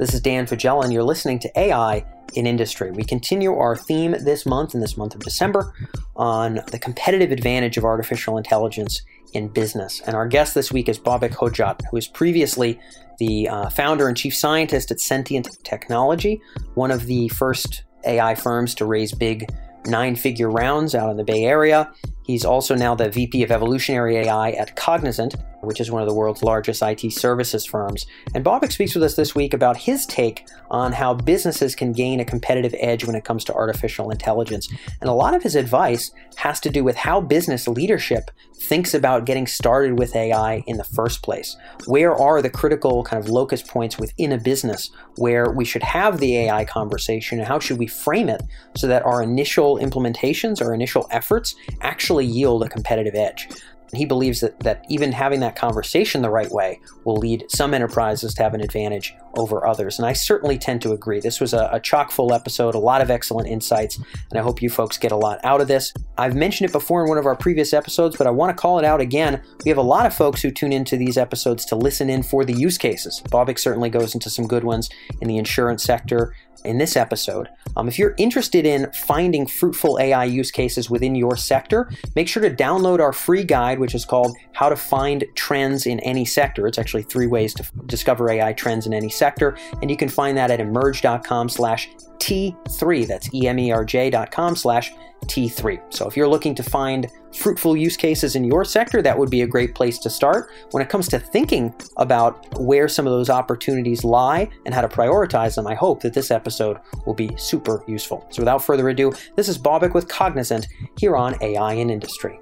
This is Dan Faggella, and you're listening to AI in Industry. We continue our theme this month, in this month of December, on the competitive advantage of artificial intelligence in business. And our guest this week is Babak Hodjat, who is previously the uh, founder and chief scientist at Sentient Technology, one of the first AI firms to raise big nine figure rounds out in the Bay Area. He's also now the VP of Evolutionary AI at Cognizant, which is one of the world's largest IT services firms. And Babak speaks with us this week about his take on how businesses can gain a competitive edge when it comes to artificial intelligence. And a lot of his advice has to do with how business leadership thinks about getting started with AI in the first place. Where are the critical kind of locus points within a business where we should have the AI conversation and how should we frame it so that our initial implementations, our initial efforts actually yield a competitive edge? He believes that, that even having that conversation the right way will lead some enterprises to have an advantage over others. And I certainly tend to agree. This was a, a chock full episode, a lot of excellent insights, and I hope you folks get a lot out of this. I've mentioned it before in one of our previous episodes, but I want to call it out again. We have a lot of folks who tune into these episodes to listen in for the use cases. Babak certainly goes into some good ones in the insurance sector, in this episode. Um, if you're interested in finding fruitful AI use cases within your sector, make sure to download our free guide, which is called How to Find Trends in Any Sector. It's actually three ways to discover AI trends in any sector, and you can find that at emerj.com slash T3. That's emerj.com slash T3. So if you're looking to find fruitful use cases in your sector, that would be a great place to start. When it comes to thinking about where some of those opportunities lie and how to prioritize them, I hope that this episode will be super useful. So without further ado, this is Babak with Cognizant here on AI in Industry.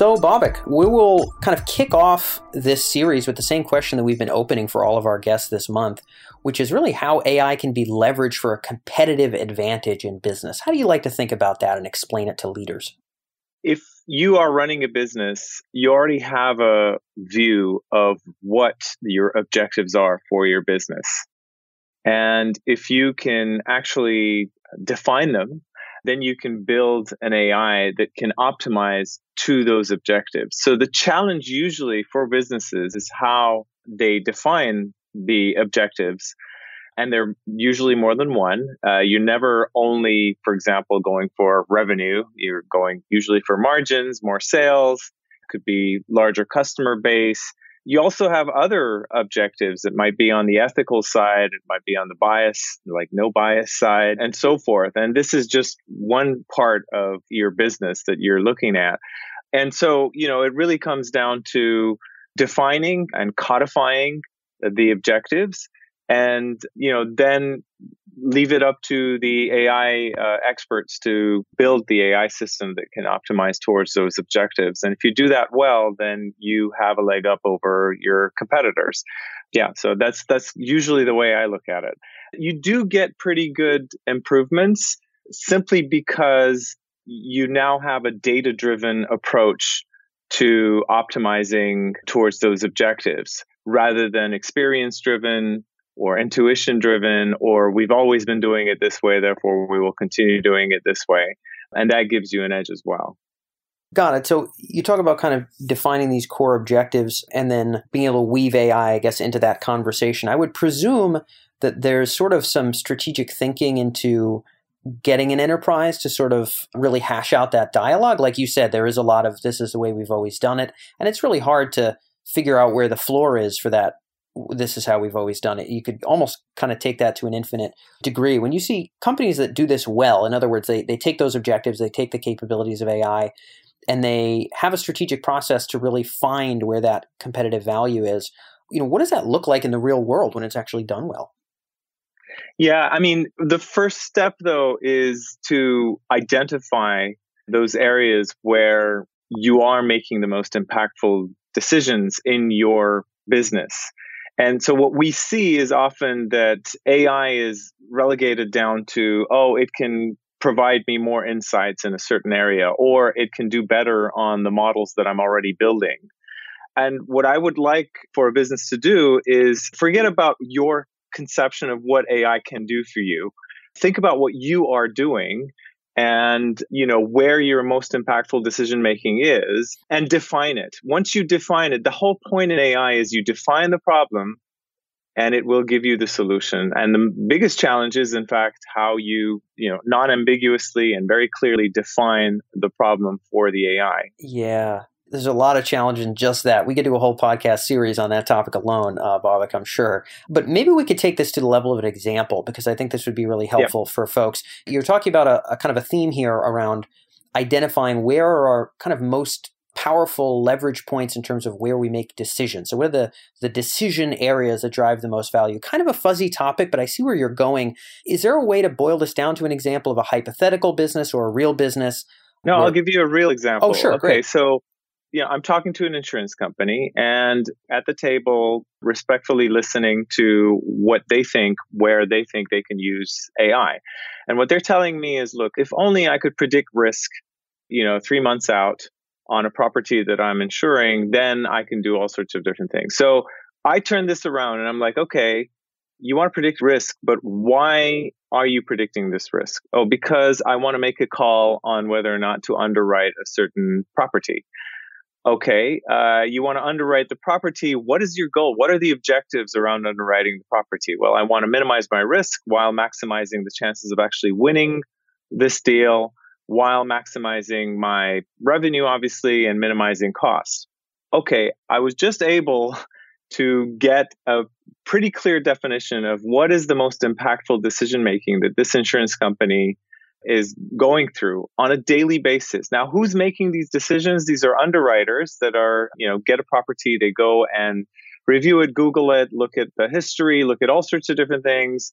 So, Babak, we will kind of kick off this series with the same question that we've been opening for all of our guests this month, which is really how AI can be leveraged for a competitive advantage in business. How do you like to think about that and explain it to leaders? If you are running a business, you already have a view of what your objectives are for your business. And if you can actually define them then you can build an AI that can optimize to those objectives. So the challenge usually for businesses is how they define the objectives. And they're usually more than one. Uh, you're never only, for example, going for revenue. You're going usually for margins, more sales, could be larger customer base. You also have other objectives that might be on the ethical side, it might be on the bias, like no bias side, and so forth. And this is just one part of your business that you're looking at. And so, you know, it really comes down to defining and codifying the objectives and you know then leave it up to the AI uh, experts to build the AI system that can optimize towards those objectives. And if you do that well, then you have a leg up over your competitors. Yeah, so that's that's usually the way I look at it. You do get pretty good improvements simply because you now have a data driven approach to optimizing towards those objectives rather than experience driven or intuition driven or we've always been doing it this way therefore we will continue doing it this way and that gives you an edge as well Got it. So you talk about kind of defining these core objectives and then being able to weave AI, I guess, into that conversation. I would presume that there's sort of some strategic thinking into getting an enterprise to sort of really hash out that dialogue. Like you said, there is a lot of this is the way we've always done it. And it's really hard to figure out where the floor is for that this is how we've always done it. You could almost kind of take that to an infinite degree. When you see companies that do this well, in other words, they, they take those objectives, they take the capabilities of AI, and they have a strategic process to really find where that competitive value is. You know, what does that look like in the real world when it's actually done well? Yeah, I mean, the first step though is to identify those areas where you are making the most impactful decisions in your business. And so what we see is often that AI is relegated down to, oh, it can provide me more insights in a certain area, or it can do better on the models that I'm already building. And what I would like for a business to do is forget about your conception of what AI can do for you. Think about what you are doing and you know where your most impactful decision making is and define it. Once you define it the whole point in ai is you define the problem and it will give you the solution. And the biggest challenge is in fact how you you know non-ambiguously and very clearly define the problem for the ai yeah there's a lot of challenge in just that. We could do a whole podcast series on that topic alone, uh, Babak, I'm sure. But maybe we could take this to the level of an example because I think this would be really helpful for folks. You're talking about a, a kind of a theme here around identifying where are our kind of most powerful leverage points in terms of where we make decisions. So what are the, the decision areas that drive the most value? Kind of a fuzzy topic, but I see where you're going. Is there a way to boil this down to an example of a hypothetical business or a real business? No, where... I'll give you a real example. Oh, sure. Okay, great. so you know, I'm talking to an insurance company and at the table, respectfully listening to what they think, where they think they can use AI. And what they're telling me is, look, if only I could predict risk, you know, three months out on a property that I'm insuring, then I can do all sorts of different things. So I turn this around and I'm like, okay, you want to predict risk, but why are you predicting this risk? Oh, because I want to make a call on whether or not to underwrite a certain property okay, uh, you want to underwrite the property. What is your goal? What are the objectives around underwriting the property? Well, I want to minimize my risk while maximizing the chances of actually winning this deal, while maximizing my revenue, obviously, and minimizing costs. Okay, I was just able to get a pretty clear definition of what is the most impactful decision making that this insurance company is going through on a daily basis. Now, who's making these decisions? These are underwriters that are, you know, get a property, they go and review it, Google it, look at the history, look at all sorts of different things,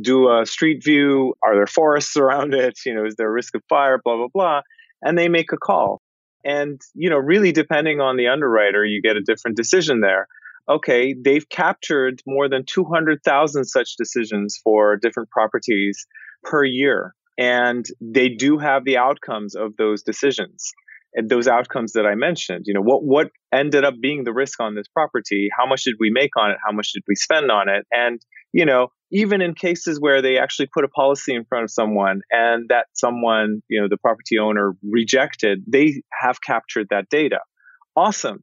do a street view. Are there forests around it? You know, is there a risk of fire? Blah, blah, blah. And they make a call. And, you know, really depending on the underwriter, you get a different decision there. Okay, they've captured more than 200,000 such decisions for different properties per year and they do have the outcomes of those decisions and those outcomes that I mentioned. You know, what what ended up being the risk on this property? How much did we make on it? How much did we spend on it? And you know, even in cases where they actually put a policy in front of someone and that someone, you know, the property owner rejected, they have captured that data. Awesome.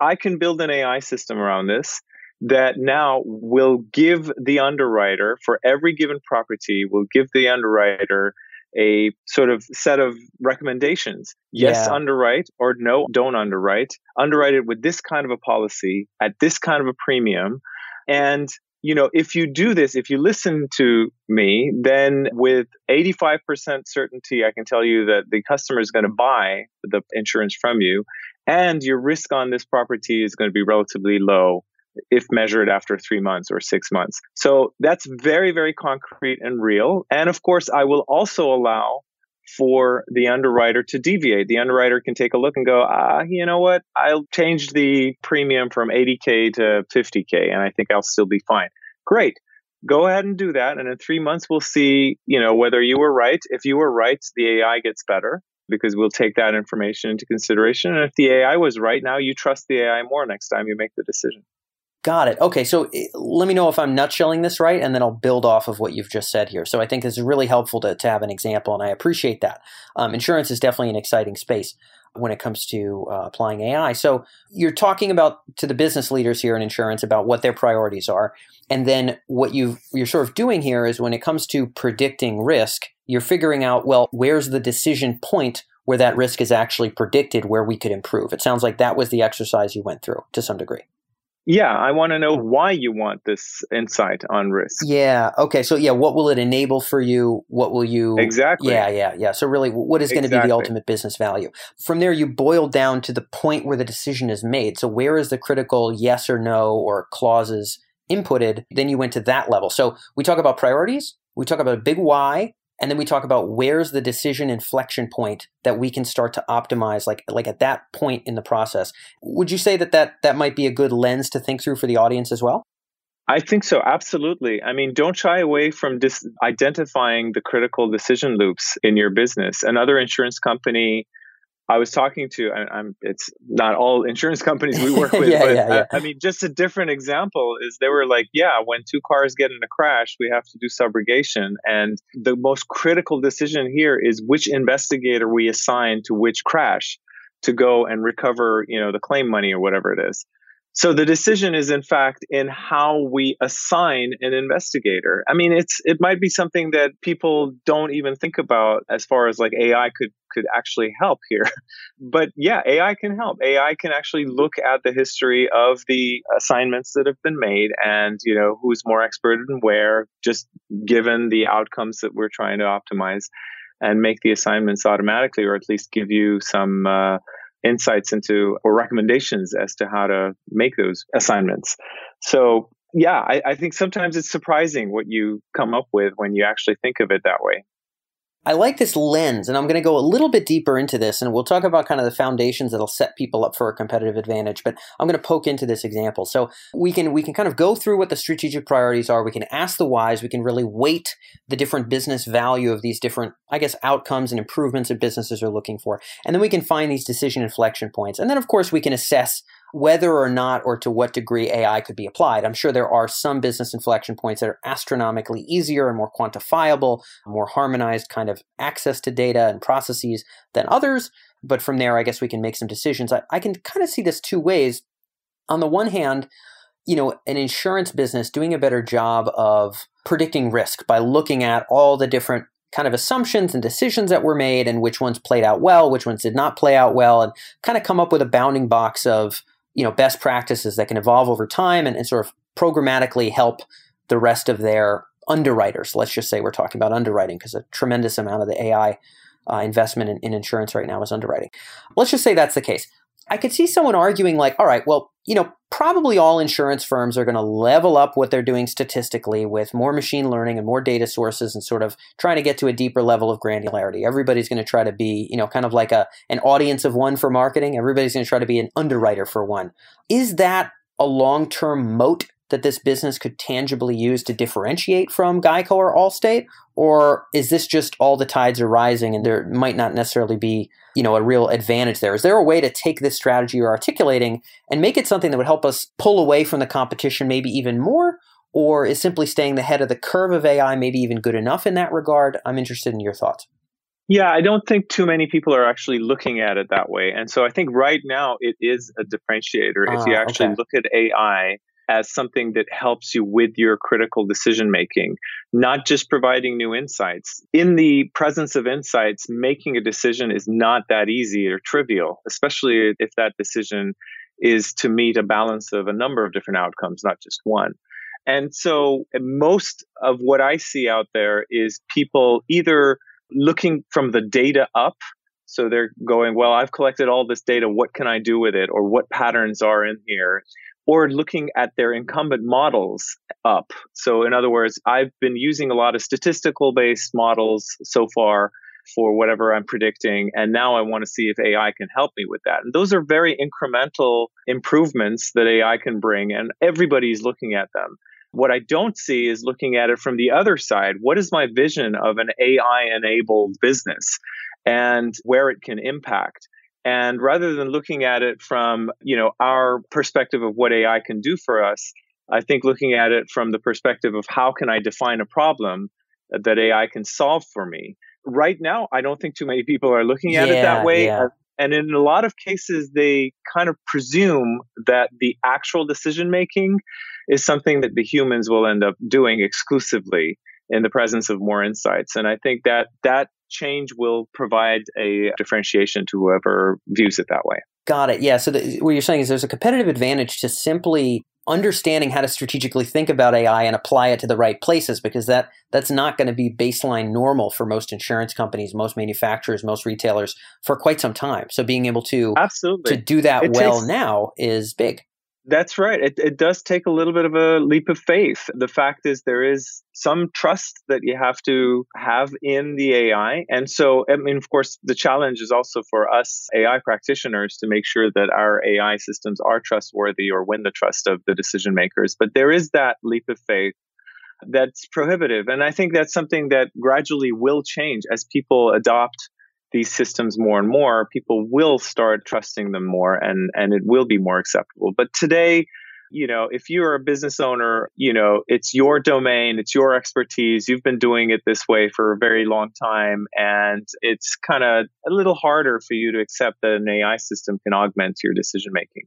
I can build an AI system around this that now will give the underwriter for every given property will give the underwriter a sort of set of recommendations. Yes yeah. underwrite or no don't underwrite. Underwrite it with this kind of a policy at this kind of a premium. And you know if you do this if you listen to me then with 85% certainty i can tell you that the customer is going to buy the insurance from you and your risk on this property is going to be relatively low if measured after three months or six months. So that's very, very concrete and real. And of course, I will also allow for the underwriter to deviate. The underwriter can take a look and go, ah, you know what? I'll change the premium from 80K to 50K, and I think I'll still be fine. Great. Go ahead and do that. And in three months, we'll see, you know, whether you were right. If you were right, the AI gets better because we'll take that information into consideration. And if the AI was right, now you trust the AI more next time you make the decision. Got it. Okay, so eh, let me know if I'm nutshelling this right, and then I'll build off of what you've just said here. So I think this is really helpful to, to have an example, and I appreciate that. Um, insurance is definitely an exciting space when it comes to uh, applying AI. So you're talking about to the business leaders here in insurance about what their priorities are, and then what you you're sort of doing here is when it comes to predicting risk, you're figuring out well where's the decision point where that risk is actually predicted, where we could improve. It sounds like that was the exercise you went through to some degree. Yeah, I want to know hmm. why you want this insight on risk. Yeah. Okay. So yeah, what will it enable for you? What will you Exactly. Yeah, yeah, yeah. So really what is going to be the ultimate business value? From there you boil down to the point where the decision is made. So where is the critical yes or no or clauses inputted? Then you went to that level. So we talk about priorities, we talk about a big why, and then we talk about where's the decision inflection point that we can start to optimize like like at that point in the process would you say that that, that might be a good lens to think through for the audience as well I think so, absolutely. I mean, don't shy away from dis- identifying the critical decision loops in your business. Another insurance company I was talking to, I, am it's not all insurance companies we work with, yeah, but yeah, yeah. I, I, mean, just a different example is they were like, yeah, when two cars get in a crash, we have to do subrogation. And the most critical decision here is which investigator we assign to which crash to go and recover, you know, the claim money or whatever it is. So the decision is in fact in how we assign an investigator. I mean, it's it might be something that people don't even think about as far as like AI could could actually help here. But yeah, AI can help. AI can actually look at the history of the assignments that have been made and, you know, who's more expert in where just given the outcomes that we're trying to optimize and make the assignments automatically or at least give you some uh, insights into or recommendations as to how to make those assignments. So, yeah, I, I think sometimes it's surprising what you come up with when you actually think of it that way. I like this lens, and I'm going to go a little bit deeper into this, and we'll talk about kind of the foundations that'll set people up for a competitive advantage. But I'm going to poke into this example, so we can we can kind of go through what the strategic priorities are. We can ask the whys. We can really weight the different business value of these different, I guess, outcomes and improvements that businesses are looking for, and then we can find these decision inflection points, and then of course we can assess whether or not or to what degree AI could be applied. I'm sure there are some business inflection points that are astronomically easier and more quantifiable, more harmonized kind of access to data and processes than others. But from there, I guess we can make some decisions. I, I can kind of see this two ways. On the one hand, you know, an insurance business doing a better job of predicting risk by looking at all the different kind of assumptions and decisions that were made and which ones played out well, which ones did not play out well, and kind of come up with a bounding box of you know best practices that can evolve over time and, and sort of programmatically help the rest of their underwriters. Let's just say we're talking about underwriting because a tremendous amount of the AI uh, investment in, in insurance right now is underwriting. Let's just say that's the case. I could see someone arguing, like, all right, well, you know, probably all insurance firms are going to level up what they're doing statistically with more machine learning and more data sources and sort of trying to get to a deeper level of granularity. Everybody's going to try to be, you know, kind of like a an audience of one for marketing. Everybody's going to try to be an underwriter for one. Is that a long-term moat that this business could tangibly use to differentiate from Geico or Allstate? Or is this just all the tides are rising and there might not necessarily be, you know, a real advantage there? Is there a way to take this strategy you're articulating and make it something that would help us pull away from the competition maybe even more? Or is simply staying the head of the curve of AI maybe even good enough in that regard? I'm interested in your thoughts. Yeah, I don't think too many people are actually looking at it that way. And so I think right now it is a differentiator. if you ah, actually okay. look at AI as something that helps you with your critical decision making, not just providing new insights. In the presence of insights, making a decision is not that easy or trivial, especially if that decision is to meet a balance of a number of different outcomes, not just one. And so most of what I see out there is people either looking from the data up so they're going, well, I've collected all this data. What can I do with it? Or what patterns are in here? Or looking at their incumbent models up. So, in other words, I've been using a lot of statistical based models so far for whatever I'm predicting. And now I want to see if AI can help me with that. And those are very incremental improvements that AI can bring, and everybody's looking at them. What I don't see is looking at it from the other side. What is my vision of an AI enabled business and where it can impact? And rather than looking at it from, you know, our perspective of what AI can do for us, I think looking at it from the perspective of how can I define a problem that AI can solve for me. Right now, I don't think too many people are looking at yeah, it that way. Yeah. And in a lot of cases, they kind of presume that the actual decision making is something that the humans will end up doing exclusively in the presence of more insights. And I think that that change will provide a differentiation to whoever views it that way. Got it. Yeah. So the, what you're saying is there's a competitive advantage to simply understanding how to strategically think about AI and apply it to the right places because that that's not going to be baseline normal for most insurance companies, most manufacturers, most retailers for quite some time. So being able to absolutely to do that it well takes, now is big. That's right. It, it does take a little bit of a leap of faith. The fact is, there is some trust that you have to have in the AI. And so, I mean, of course, the challenge is also for us AI practitioners to make sure that our AI systems are trustworthy or win the trust of the decision makers. But there is that leap of faith that's prohibitive. And I think that's something that gradually will change as people adopt these systems more and more, people will start trusting them more and, and it will be more acceptable. But today, you know, if you're a business owner, you know, it's your domain, it's your expertise. You've been doing it this way for a very long time. And it's kind of a little harder for you to accept that an AI system can augment your decision making.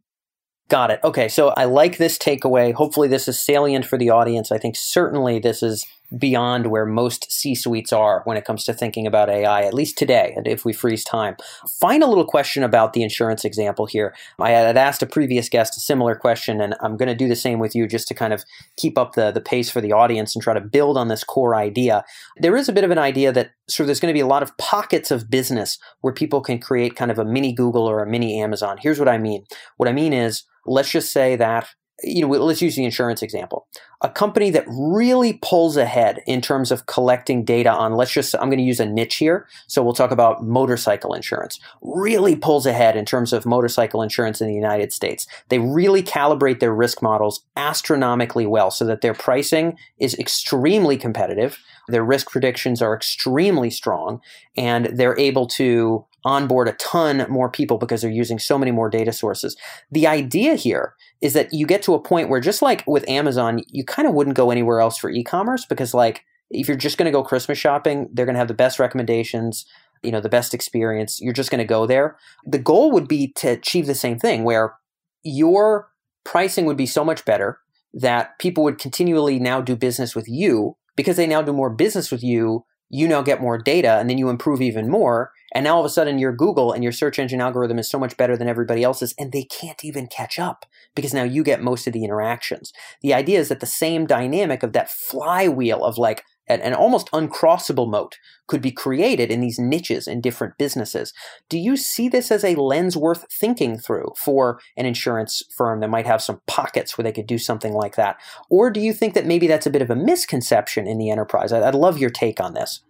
Got it. Okay. So I like this takeaway. Hopefully, this is salient for the audience. I think certainly this is beyond where most C suites are when it comes to thinking about AI, at least today, and if we freeze time. Final little question about the insurance example here. I had asked a previous guest a similar question, and I'm going to do the same with you just to kind of keep up the, the pace for the audience and try to build on this core idea. There is a bit of an idea that sort of there's going to be a lot of pockets of business where people can create kind of a mini Google or a mini Amazon. Here's what I mean. What I mean is, let's just say that you know, let's use the insurance example. A company that really pulls ahead in terms of collecting data on, let's just, I'm going to use a niche here. So we'll talk about motorcycle insurance. Really pulls ahead in terms of motorcycle insurance in the United States. They really calibrate their risk models astronomically well so that their pricing is extremely competitive. Their risk predictions are extremely strong and they're able to onboard a ton more people because they're using so many more data sources. The idea here is that you get to a point where just like with Amazon, you kind of wouldn't go anywhere else for e-commerce because like if you're just going to go Christmas shopping, they're going to have the best recommendations, you know, the best experience. You're just going to go there. The goal would be to achieve the same thing where your pricing would be so much better that people would continually now do business with you because they now do more business with you you now get more data and then you improve even more. And now all of a sudden your Google and your search engine algorithm is so much better than everybody else's and they can't even catch up because now you get most of the interactions. The idea is that the same dynamic of that flywheel of like, an, an almost uncrossable moat could be created in these niches in different businesses. Do you see this as a lens worth thinking through for an insurance firm that might have some pockets where they could do something like that? Or do you think that maybe that's a bit of a misconception in the enterprise? I'd love your take on this.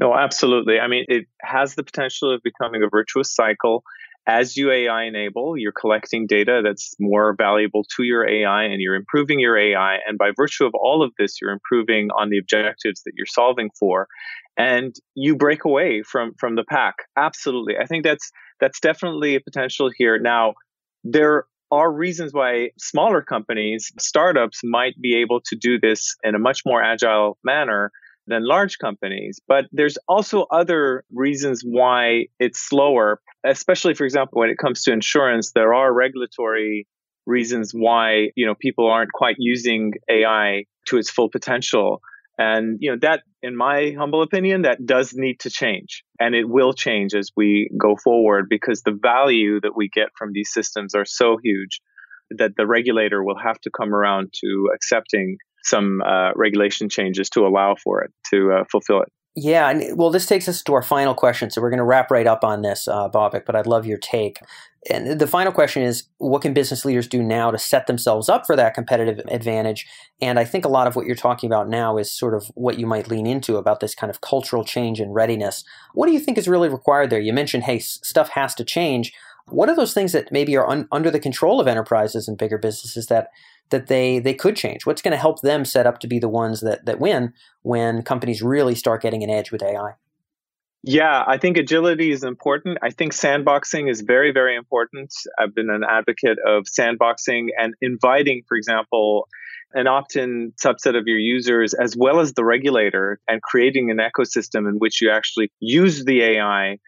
No, absolutely. I mean, it has the potential of becoming a virtuous cycle as you AI enable, you're collecting data that's more valuable to your AI and you're improving your AI. And by virtue of all of this, you're improving on the objectives that you're solving for. And you break away from, from the pack. Absolutely. I think that's, that's definitely a potential here. Now, there are reasons why smaller companies, startups might be able to do this in a much more agile manner than large companies. But there's also other reasons why it's slower, especially, for example, when it comes to insurance, there are regulatory reasons why, you know, people aren't quite using AI to its full potential. And, you know, that, in my humble opinion, that does need to change. And it will change as we go forward because the value that we get from these systems are so huge that the regulator will have to come around to accepting some uh, regulation changes to allow for it to uh, fulfill it. Yeah, and well, this takes us to our final question. So we're going to wrap right up on this, uh, but I'd love your take. And the final question is what can business leaders do now to set themselves up for that competitive advantage? And I think a lot of what you're talking about now is sort of what you might lean into about this kind of cultural change and readiness. What do you think is really required there? You mentioned, hey, stuff has to change. What are those things that maybe are un- under the control of enterprises and bigger businesses that that they they could change? What's going to help them set up to be the ones that that win when companies really start getting an edge with AI? Yeah, I think agility is important. I think sandboxing is very, very important. I've been an advocate of sandboxing and inviting, for example, an opt in subset of your users as well as the regulator and creating an ecosystem in which you actually use the AI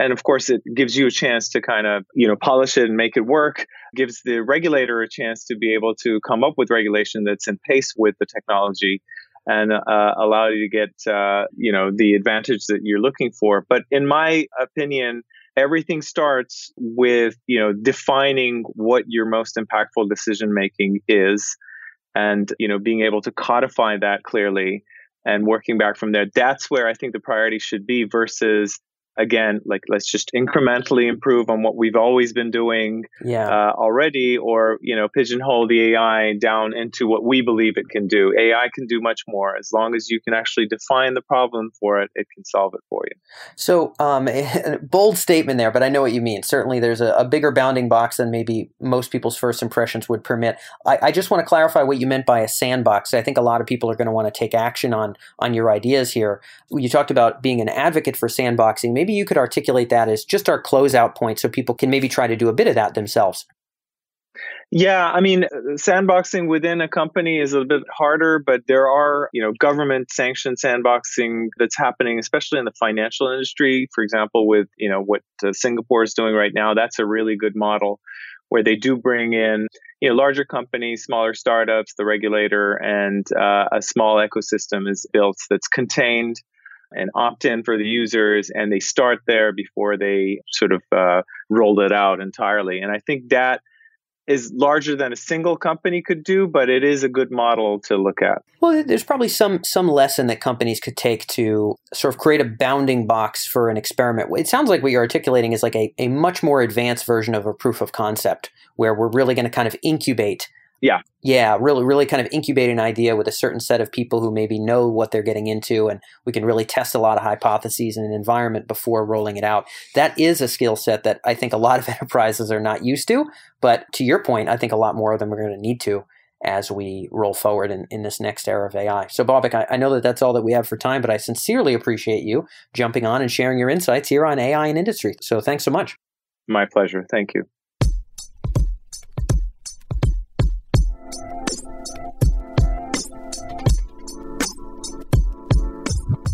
and of course it gives you a chance to kind of you know polish it and make it work. Gives the regulator a chance to be able to come up with regulation that's in pace with the technology and uh, allow you to get uh, you know the advantage that you're looking for. But in my opinion everything starts with you know defining what your most impactful decision making is and you know being able to codify that clearly and working back from there. That's where i think the priority should be versus again like let's just incrementally improve on what we've always been doing yeah. uh, already or you know pigeonhole the ai down into what we believe it can do. Ai can do much more. As long as you can actually define the problem for it it can solve it for you. So um, bold statement there but i know what you mean. Certainly there's a, a, bigger bounding box than maybe most people's first impressions would permit. I, I just want to clarify what you meant by a sandbox. I think a lot of people are going to want to take action on on your ideas here. You talked about being an advocate for sandboxing. Maybe you could articulate that as just our closeout point so people can maybe try to do a bit of that themselves. Yeah, I mean, sandboxing within a company is a bit harder, but there are, you know, government sanctioned sandboxing that's happening, especially in the financial industry. For example, with, you know, what uh, Singapore is doing right now, that's a really good model where they do bring in, you know, larger companies, smaller startups, the regulator, and uh, a small ecosystem is built that's contained and opt in for the users, and they start there before they sort of uh, roll it out entirely. And I think that is larger than a single company could do, but it is a good model to look at. Well, there's probably some some lesson that companies could take to sort of create a bounding box for an experiment. It sounds like what you're articulating is like a, a much more advanced version of a proof of concept where we're really going to kind of incubate yeah. Yeah, really, really kind of incubate an idea with a certain set of people who maybe know what they're getting into, and we can really test a lot of hypotheses in an environment before rolling it out. That is a skill set that I think a lot of enterprises are not used to. But to your point, I think a lot more of them are going to need to as we roll forward in, in this next era of AI. So, Babak, I, I know that that's all that we have for time, but I sincerely appreciate you jumping on and sharing your insights here on AI and industry. So, thanks so much. My pleasure. Thank you.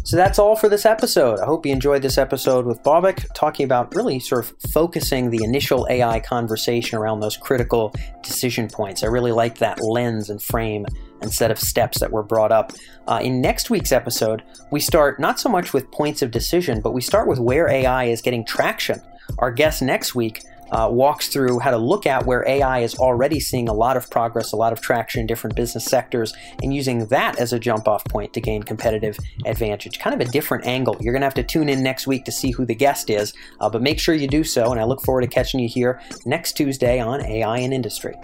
So that's all for this episode. I hope you enjoyed this episode with Babak, talking about really sort of focusing the initial AI conversation around those critical decision points. I really like that lens and frame and set of steps that were brought up. Uh, in next week's episode, we start not so much with points of decision, but we start with where AI is getting traction. Our guest next week uh, walks through how to look at where AI is already seeing a lot of progress, a lot of traction in different business sectors, and using that as a jump off point to gain competitive advantage. Kind of a different angle. You're going to have to tune in next week to see who the guest is, uh, but make sure you do so. And I look forward to catching you here next Tuesday on AI and Industry.